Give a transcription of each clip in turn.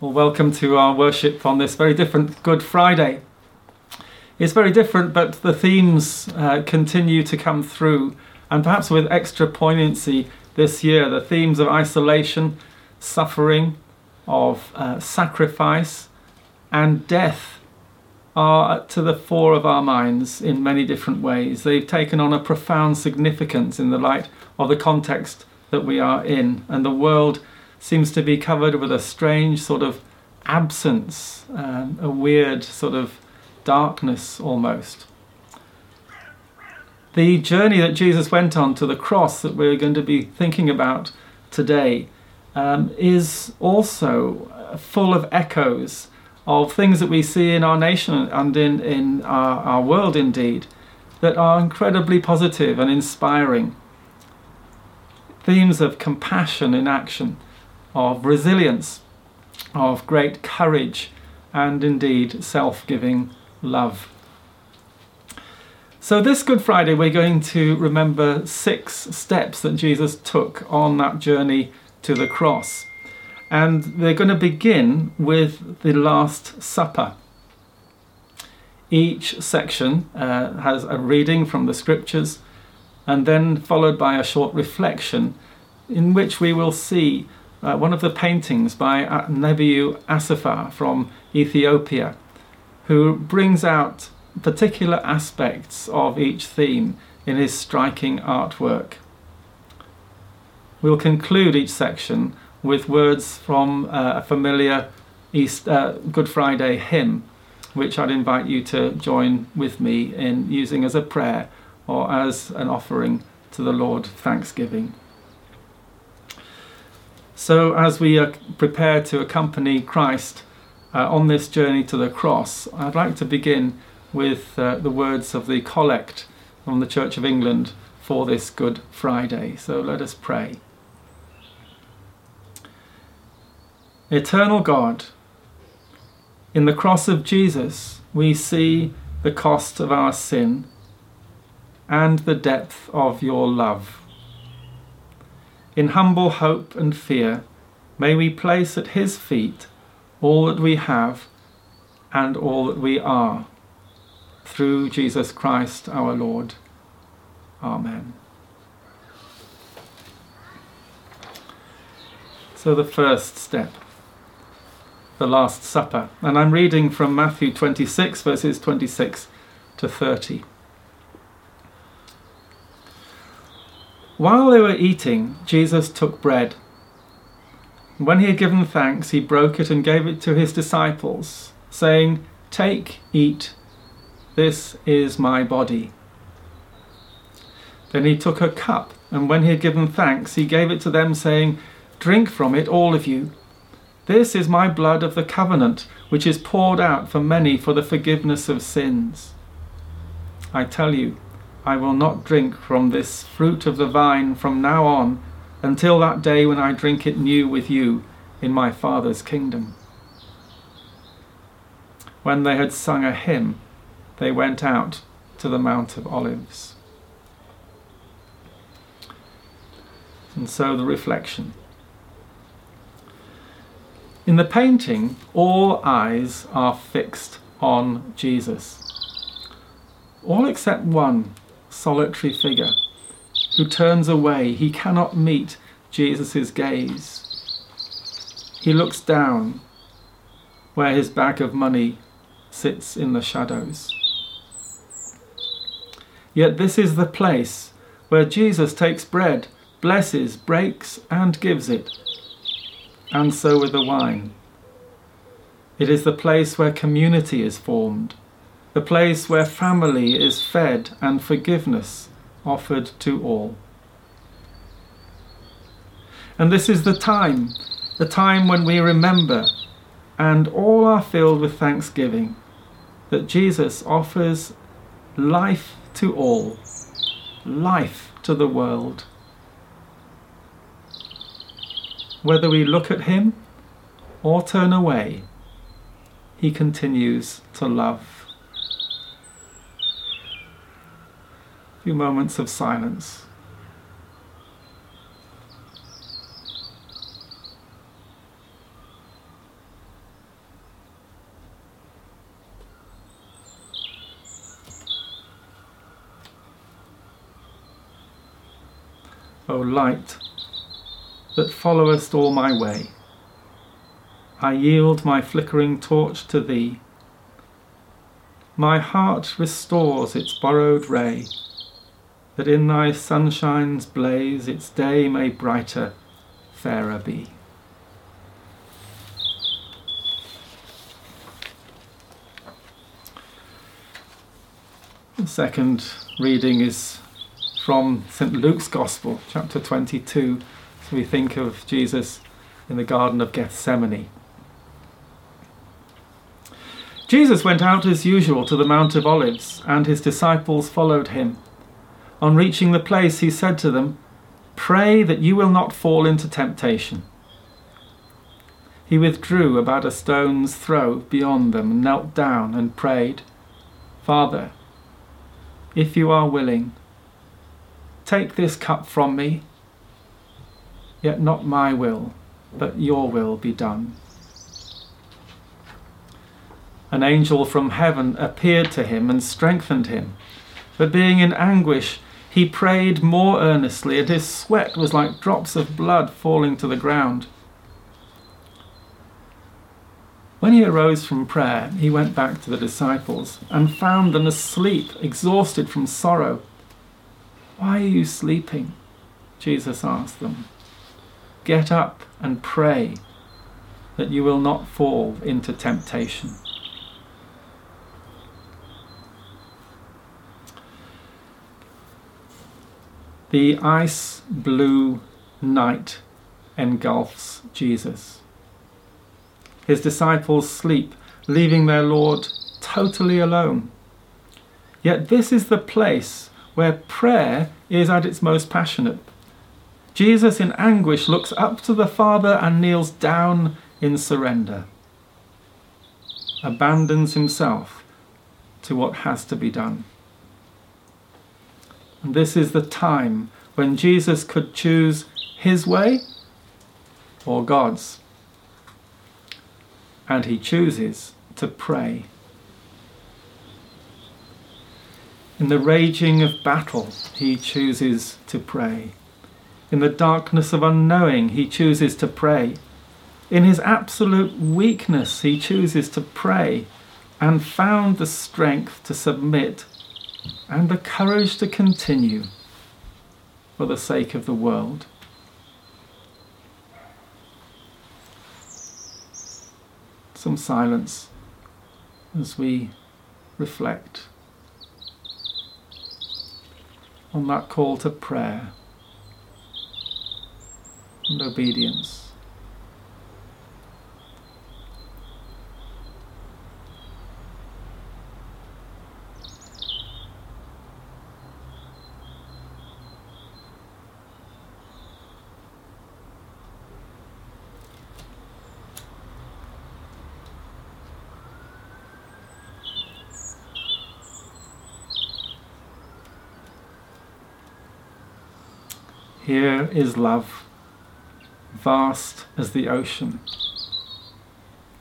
Well, welcome to our worship on this very different Good Friday. It's very different, but the themes uh, continue to come through, and perhaps with extra poignancy this year. The themes of isolation, suffering, of uh, sacrifice, and death are to the fore of our minds in many different ways. They've taken on a profound significance in the light of the context that we are in, and the world seems to be covered with a strange sort of absence, um, a weird sort of darkness almost. The journey that Jesus went on to the cross that we're going to be thinking about today um, is also full of echoes of things that we see in our nation and in, in our, our world indeed that are incredibly positive and inspiring. Themes of compassion in action of resilience, of great courage, and indeed self giving love. So, this Good Friday, we're going to remember six steps that Jesus took on that journey to the cross. And we're going to begin with the Last Supper. Each section uh, has a reading from the scriptures and then followed by a short reflection in which we will see uh, one of the paintings by Nebiu Assefa from Ethiopia, who brings out particular aspects of each theme in his striking artwork. We'll conclude each section with words from uh, a familiar East, uh, Good Friday hymn, which I'd invite you to join with me in using as a prayer or as an offering to the Lord thanksgiving. So, as we are prepared to accompany Christ uh, on this journey to the cross, I'd like to begin with uh, the words of the collect from the Church of England for this Good Friday. So, let us pray. Eternal God, in the cross of Jesus, we see the cost of our sin and the depth of your love. In humble hope and fear, may we place at His feet all that we have and all that we are. Through Jesus Christ our Lord. Amen. So, the first step, the Last Supper. And I'm reading from Matthew 26, verses 26 to 30. While they were eating, Jesus took bread. When he had given thanks, he broke it and gave it to his disciples, saying, Take, eat, this is my body. Then he took a cup, and when he had given thanks, he gave it to them, saying, Drink from it, all of you. This is my blood of the covenant, which is poured out for many for the forgiveness of sins. I tell you, I will not drink from this fruit of the vine from now on until that day when I drink it new with you in my Father's kingdom. When they had sung a hymn, they went out to the Mount of Olives. And so the reflection. In the painting, all eyes are fixed on Jesus. All except one solitary figure who turns away. He cannot meet Jesus' gaze. He looks down where his bag of money sits in the shadows. Yet this is the place where Jesus takes bread, blesses, breaks, and gives it. And so with the wine. It is the place where community is formed, the place where family is fed and forgiveness offered to all. And this is the time, the time when we remember and all are filled with thanksgiving that Jesus offers life to all, life to the world. Whether we look at him or turn away, he continues to love. few moments of silence. O light, that followest all my way, I yield my flickering torch to thee. My heart restores its borrowed ray that in thy sunshine's blaze its day may brighter, fairer be. The second reading is from St. Luke's Gospel, chapter 22. So we think of Jesus in the Garden of Gethsemane. Jesus went out as usual to the Mount of Olives, and his disciples followed him. On reaching the place, he said to them, Pray that you will not fall into temptation. He withdrew about a stone's throw beyond them, and knelt down and prayed, Father, if you are willing. Take this cup from me, yet not my will, but your will be done. An angel from heaven appeared to him and strengthened him. But being in anguish, he prayed more earnestly, and his sweat was like drops of blood falling to the ground. When he arose from prayer, he went back to the disciples and found them asleep, exhausted from sorrow. Why are you sleeping? Jesus asked them. Get up and pray that you will not fall into temptation. The ice blue night engulfs Jesus. His disciples sleep, leaving their Lord totally alone. Yet this is the place where prayer is at its most passionate. Jesus, in anguish, looks up to the Father and kneels down in surrender, abandons himself to what has to be done. And this is the time when Jesus could choose his way or God's and he chooses to pray. In the raging of battle, he chooses to pray. In the darkness of unknowing, he chooses to pray. In his absolute weakness, he chooses to pray and found the strength to submit and the courage to continue for the sake of the world. some silence as we reflect on that call to prayer and obedience. Here is love, vast as the ocean,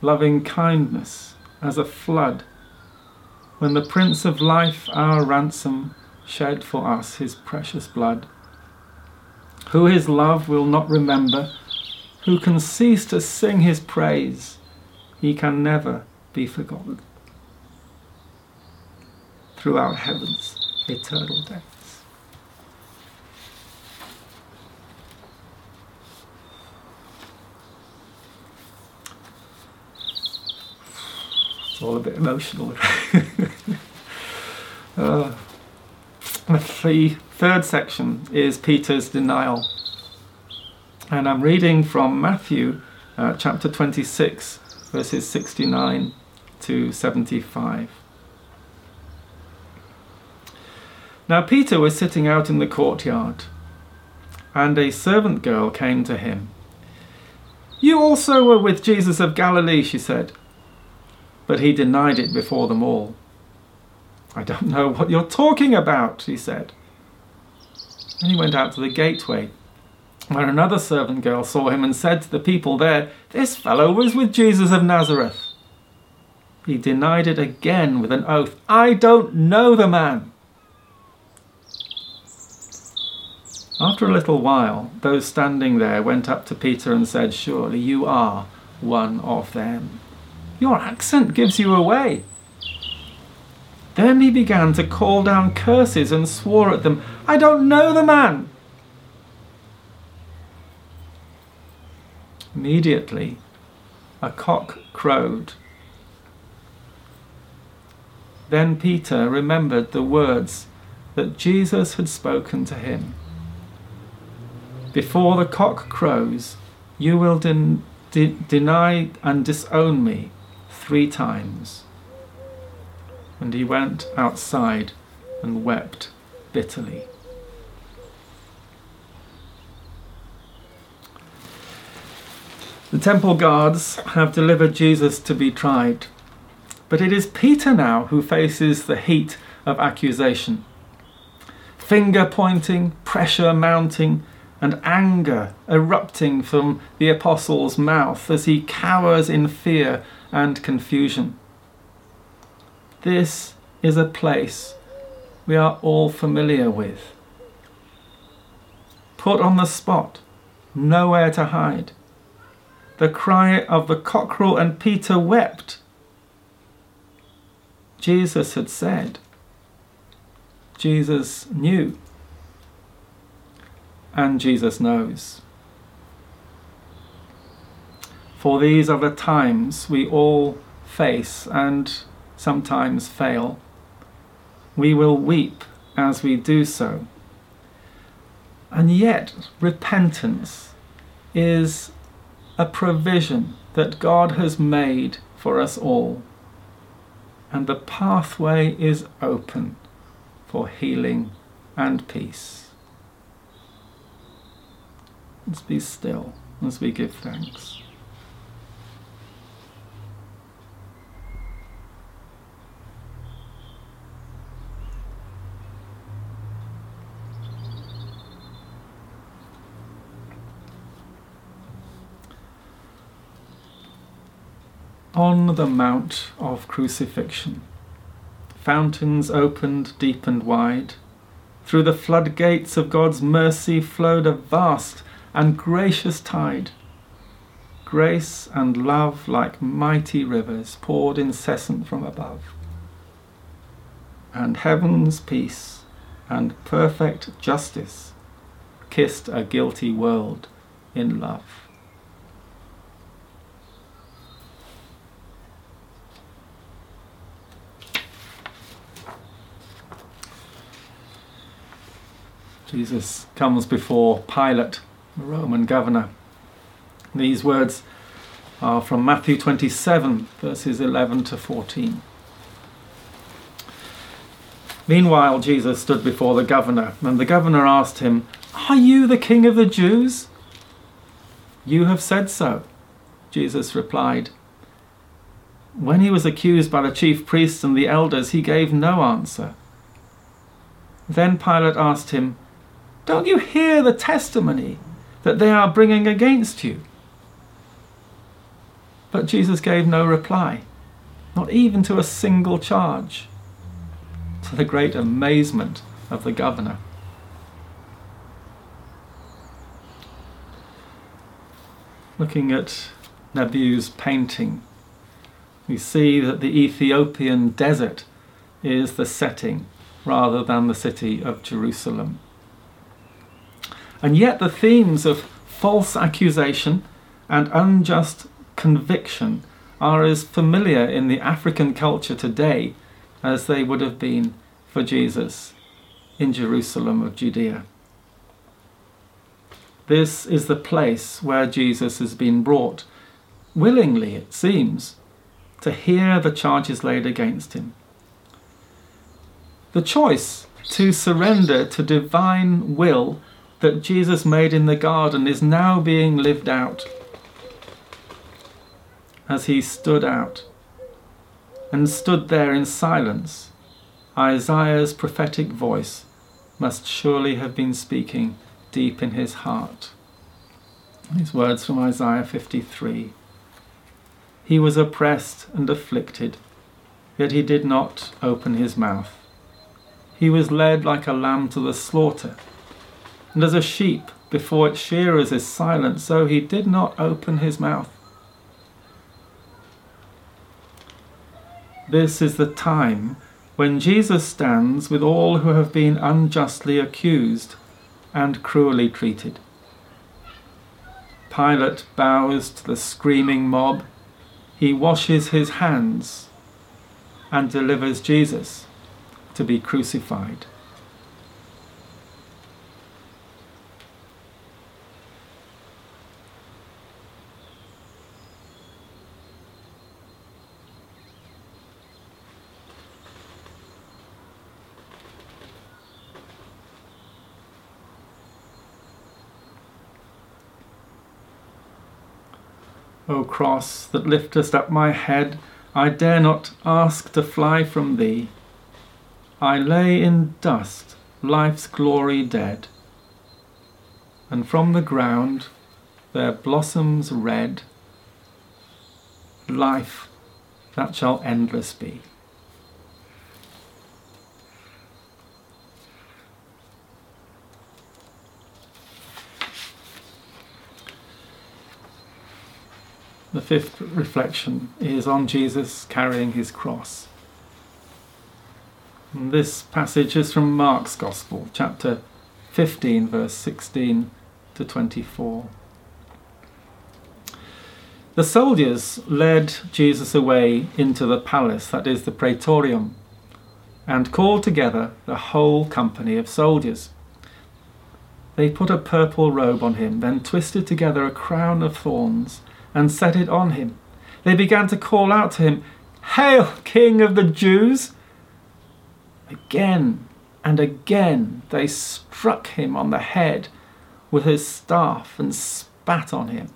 loving kindness as a flood, when the Prince of Life, our ransom, shed for us his precious blood. Who his love will not remember, who can cease to sing his praise, he can never be forgotten. Throughout heaven's eternal day. It's all a bit emotional. uh, the third section is Peter's denial. And I'm reading from Matthew uh, chapter 26, verses 69 to 75. Now Peter was sitting out in the courtyard, and a servant girl came to him. You also were with Jesus of Galilee, she said but he denied it before them all. I don't know what you're talking about, he said. Then he went out to the gateway, where another servant girl saw him and said to the people there, This fellow was with Jesus of Nazareth. He denied it again with an oath, I don't know the man. After a little while, those standing there went up to Peter and said, Surely you are one of them. Your accent gives you away. Then he began to call down curses and swore at them. I don't know the man. Immediately, a cock crowed. Then Peter remembered the words that Jesus had spoken to him. Before the cock crows, you will den- de- deny and disown me three times. And he went outside and wept bitterly. The temple guards have delivered Jesus to be tried, but it is Peter now who faces the heat of accusation. Finger pointing, pressure mounting, and anger erupting from the apostle's mouth as he cowers in fear and confusion. This is a place we are all familiar with. Put on the spot, nowhere to hide. The cry of the cockerel and Peter wept. Jesus had said, Jesus knew and Jesus knows. For these are the times we all face and sometimes fail. We will weep as we do so. And yet, repentance is a provision that God has made for us all. And the pathway is open for healing and peace. Let's be still as we give thanks. On the Mount of Crucifixion, fountains opened deep and wide. Through the floodgates of God's mercy flowed a vast and gracious tide. Grace and love, like mighty rivers, poured incessant from above. And heaven's peace and perfect justice kissed a guilty world in love. Jesus comes before Pilate the Roman governor. These words are from Matthew 27, verses 11 to 14. Meanwhile, Jesus stood before the governor, and the governor asked him, Are you the king of the Jews? You have said so, Jesus replied. When he was accused by the chief priests and the elders, he gave no answer. Then Pilate asked him, Don't you hear the testimony that they are bringing against you? But Jesus gave no reply, not even to a single charge, to the great amazement of the governor. Looking at Nebu's painting, we see that the Ethiopian desert is the setting rather than the city of Jerusalem. And yet, the themes of false accusation and unjust conviction are as familiar in the African culture today as they would have been for Jesus in Jerusalem of Judea. This is the place where Jesus has been brought, willingly, it seems, to hear the charges laid against him. The choice to surrender to divine will that Jesus made in the garden is now being lived out as he stood out and stood there in silence. Isaiah's prophetic voice must surely have been speaking deep in his heart. These words from Isaiah 53 He was oppressed and afflicted, yet he did not open his mouth. He was led like a lamb to the slaughter and as a sheep before its shearers is silent, so he did not open his mouth. This is the time when Jesus stands with all who have been unjustly accused and cruelly treated. Pilate bows to the screaming mob. He washes his hands and delivers Jesus to be crucified. O cross that liftest up my head, I dare not ask to fly from thee. I lay in dust, life's glory dead, and from the ground there blossoms red life that shall endless be. The fifth reflection is on Jesus carrying his cross. And this passage is from Mark's Gospel, chapter 15, verse 16 to 24. The soldiers led Jesus away into the palace, that is the praetorium, and called together the whole company of soldiers. They put a purple robe on him, then twisted together a crown of thorns and set it on him. They began to call out to him, Hail, King of the Jews! Again and again they struck him on the head with his staff and spat on him.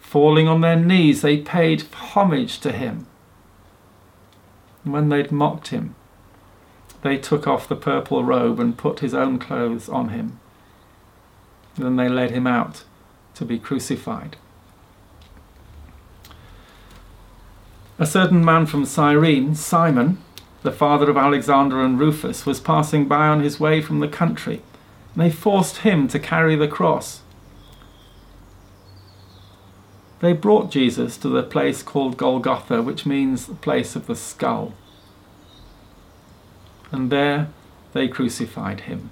Falling on their knees, they paid homage to him. When they'd mocked him, they took off the purple robe and put his own clothes on him. Then they led him out to be crucified. A certain man from Cyrene, Simon, the father of Alexander and Rufus, was passing by on his way from the country. And they forced him to carry the cross. They brought Jesus to the place called Golgotha, which means the place of the skull. And there they crucified him.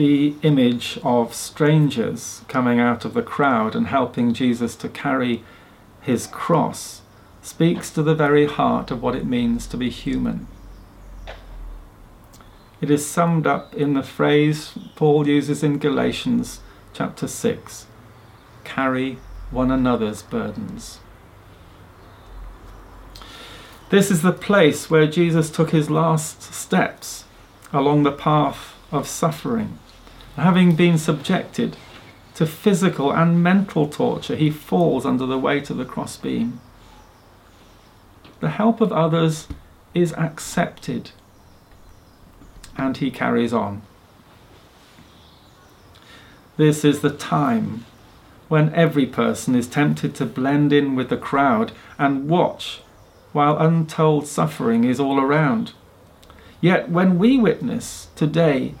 The image of strangers coming out of the crowd and helping Jesus to carry his cross speaks to the very heart of what it means to be human. It is summed up in the phrase Paul uses in Galatians chapter 6 carry one another's burdens. This is the place where Jesus took his last steps along the path of suffering having been subjected to physical and mental torture, he falls under the weight of the crossbeam. The help of others is accepted, and he carries on. This is the time when every person is tempted to blend in with the crowd and watch while untold suffering is all around. Yet when we witness today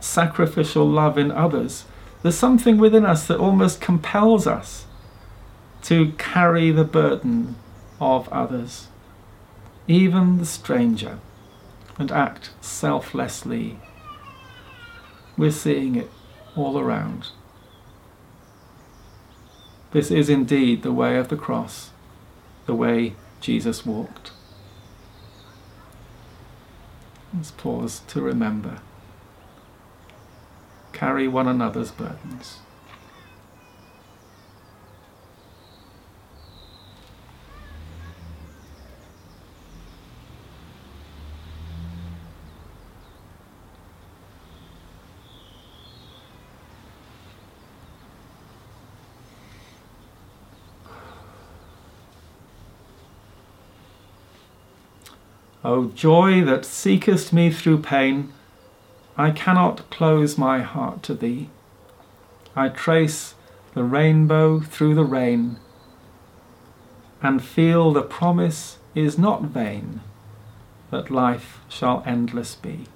sacrificial love in others, there's something within us that almost compels us to carry the burden of others, even the stranger, and act selflessly. We're seeing it all around. This is indeed the way of the cross, the way Jesus walked. Let's pause to remember carry one another's burdens. O joy that seekest me through pain, I cannot close my heart to thee. I trace the rainbow through the rain and feel the promise is not vain, that life shall endless be.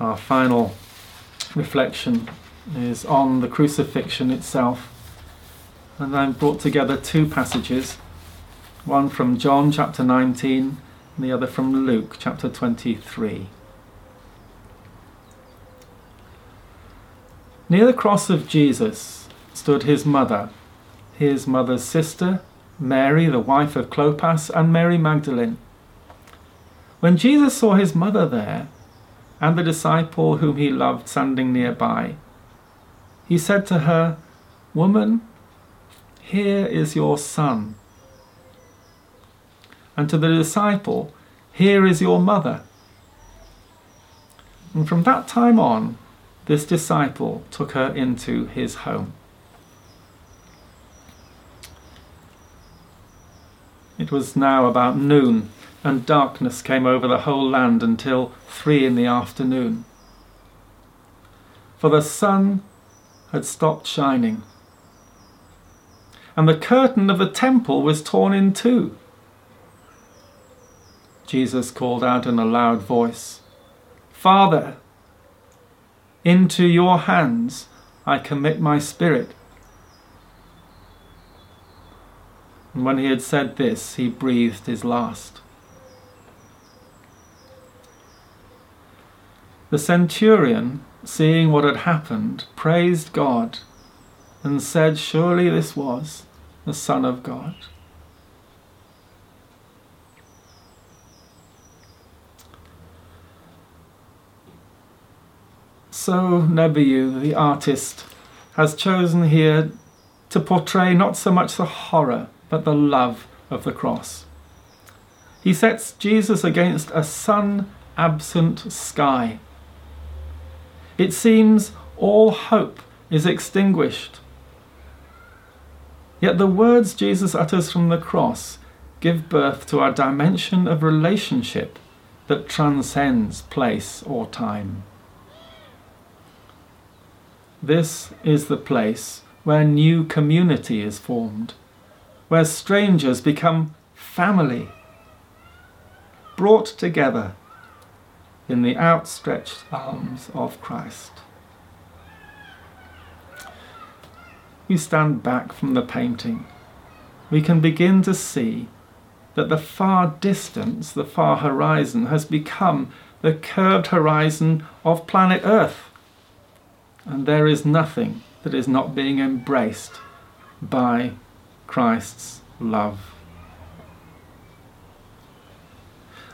Our final reflection is on the crucifixion itself. And I've brought together two passages one from John chapter 19 and the other from Luke chapter 23. Near the cross of Jesus stood his mother, his mother's sister, Mary, the wife of Clopas, and Mary Magdalene. When Jesus saw his mother there, and the disciple whom he loved standing nearby, he said to her, Woman, here is your son. And to the disciple, Here is your mother. And from that time on, this disciple took her into his home. It was now about noon, and darkness came over the whole land until three in the afternoon. For the sun had stopped shining, and the curtain of the temple was torn in two. Jesus called out in a loud voice, Father, into your hands I commit my spirit. And when he had said this, he breathed his last. The centurion, seeing what had happened, praised God and said, Surely this was the Son of God. So Nebiu, the artist, has chosen here to portray not so much the horror, but the love of the cross. He sets Jesus against a sun absent sky it seems all hope is extinguished. Yet the words Jesus utters from the cross give birth to a dimension of relationship that transcends place or time. This is the place where new community is formed, where strangers become family, brought together in the outstretched arms of Christ. We stand back from the painting. We can begin to see that the far distance, the far horizon, has become the curved horizon of planet Earth. And there is nothing that is not being embraced by Christ's love.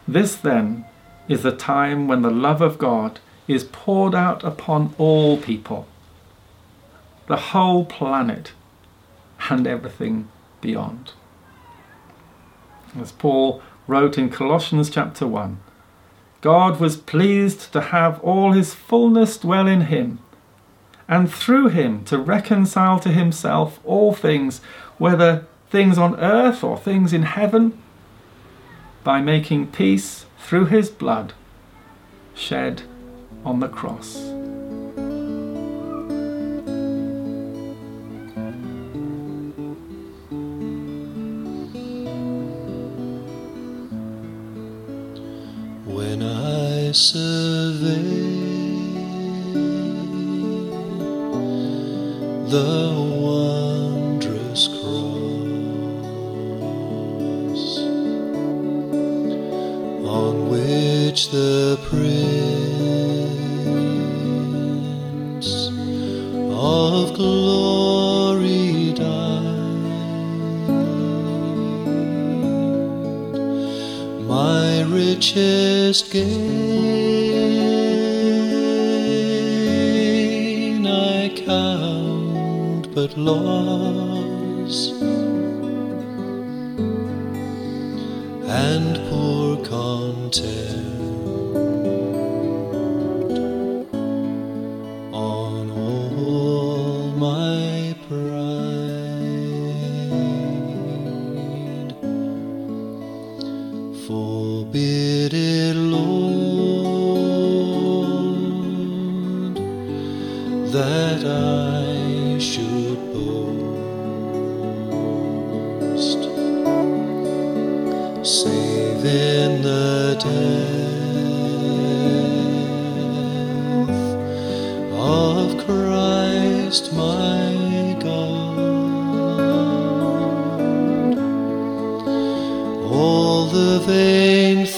This then is the time when the love of God is poured out upon all people, the whole planet, and everything beyond. As Paul wrote in Colossians chapter 1 God was pleased to have all his fullness dwell in him, and through him to reconcile to himself all things, whether things on earth or things in heaven, by making peace through his blood shed on the cross. When I survey the I count but loss. And poor content.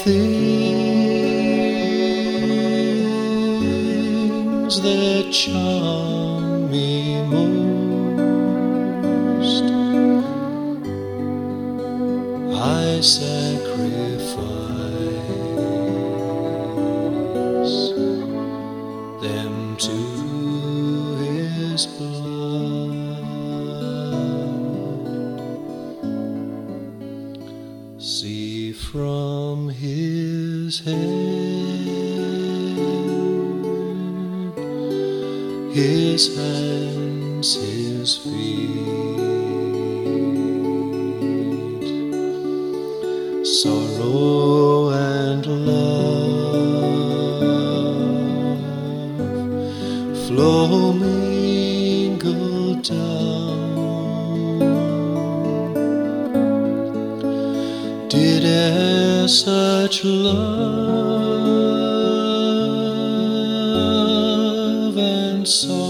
things that charm me most, I sacrifice. his hands, his feet. Sorrow and love flow mingled down. Did e'er such love? and sorrow?